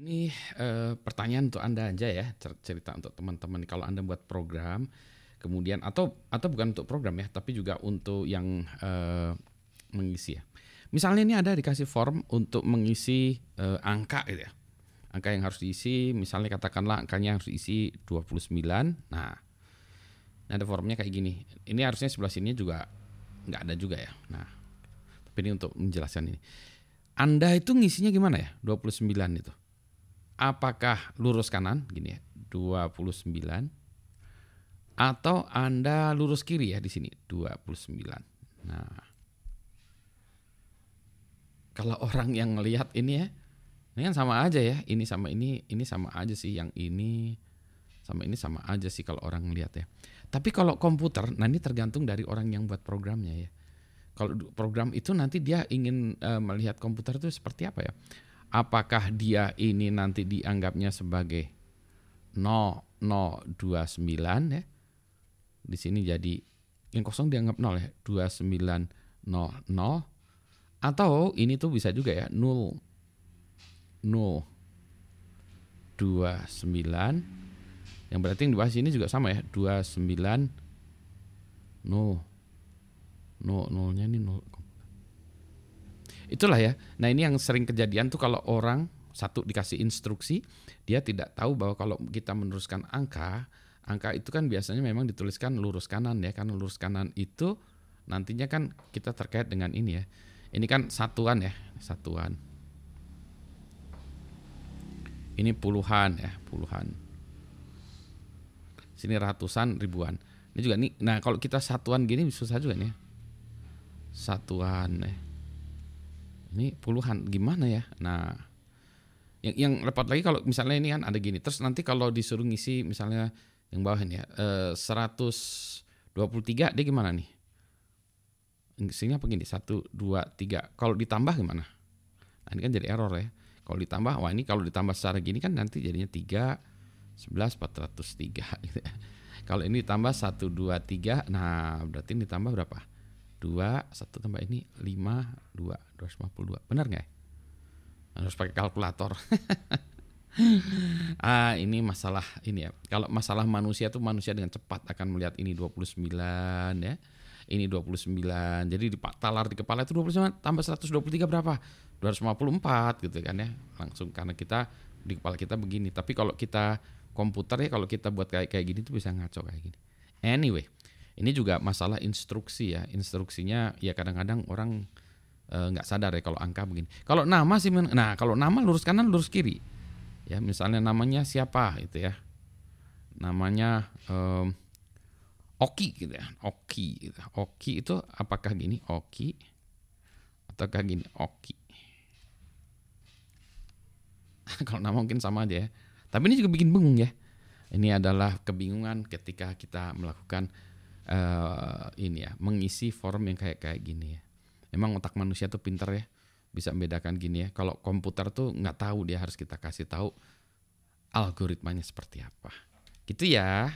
Ini uh, pertanyaan untuk Anda aja ya, cerita untuk teman-teman kalau Anda buat program kemudian atau atau bukan untuk program ya, tapi juga untuk yang uh, mengisi ya. Misalnya ini ada dikasih form untuk mengisi uh, angka gitu ya. Angka yang harus diisi, misalnya katakanlah angkanya harus diisi 29. Nah, ada formnya kayak gini. Ini harusnya sebelah sini juga nggak ada juga ya. Nah, tapi ini untuk menjelaskan ini. Anda itu ngisinya gimana ya? 29 itu apakah lurus kanan gini ya 29 atau Anda lurus kiri ya di sini 29. Nah. Kalau orang yang ngelihat ini ya ini kan sama aja ya. Ini sama ini, ini sama aja sih yang ini sama ini sama aja sih kalau orang ngelihat ya. Tapi kalau komputer, nah ini tergantung dari orang yang buat programnya ya. Kalau program itu nanti dia ingin uh, melihat komputer itu seperti apa ya? Apakah dia ini nanti dianggapnya sebagai 0029 ya. Di sini jadi yang kosong dianggap 0 ya, 2900 atau ini tuh bisa juga ya 0 0 29 yang berarti yang di bawah sini juga sama ya 29 0 0 0 nya ini 0 Itulah ya. Nah ini yang sering kejadian tuh kalau orang satu dikasih instruksi, dia tidak tahu bahwa kalau kita meneruskan angka, angka itu kan biasanya memang dituliskan lurus kanan ya, karena lurus kanan itu nantinya kan kita terkait dengan ini ya. Ini kan satuan ya, satuan. Ini puluhan ya, puluhan. Sini ratusan, ribuan. Ini juga nih, nah kalau kita satuan gini susah juga nih. Ya. Satuan ya ini puluhan gimana ya? Nah yang yang repot lagi kalau misalnya ini kan ada gini. Terus nanti kalau disuruh ngisi misalnya yang bawah ini ya eh, 123 dia gimana nih? Isinya apa gini? Satu dua tiga. Kalau ditambah gimana? Nah ini kan jadi error ya. Kalau ditambah wah ini kalau ditambah secara gini kan nanti jadinya tiga sebelas empat ratus tiga gitu ya. kalau ini ditambah satu dua tiga nah berarti ini ditambah berapa 2, 1 tambah ini 5, 2, 252. Benar nggak ya? Harus pakai kalkulator. ah, ini masalah ini ya. Kalau masalah manusia tuh manusia dengan cepat akan melihat ini 29 ya. Ini 29. Jadi di talar di kepala itu 29 tambah 123 berapa? 254 gitu kan ya. Langsung karena kita di kepala kita begini. Tapi kalau kita komputer ya kalau kita buat kayak kayak gini tuh bisa ngaco kayak gini. Anyway, ini juga masalah instruksi ya. Instruksinya ya kadang-kadang orang eh, nggak e, sadar ya kalau angka begini. Kalau nama sih, nah kalau nama lurus kanan lurus kiri. Ya misalnya namanya siapa itu ya. Namanya um, Oki gitu ya. Oki gitu. Oki itu apakah gini Oki ataukah gini Oki? kalau nama mungkin sama aja ya. Tapi ini juga bikin bingung ya. Ini adalah kebingungan ketika kita melakukan uh, ini ya mengisi form yang kayak kayak gini ya. Emang otak manusia tuh pinter ya bisa membedakan gini ya. Kalau komputer tuh nggak tahu dia harus kita kasih tahu algoritmanya seperti apa. Gitu ya.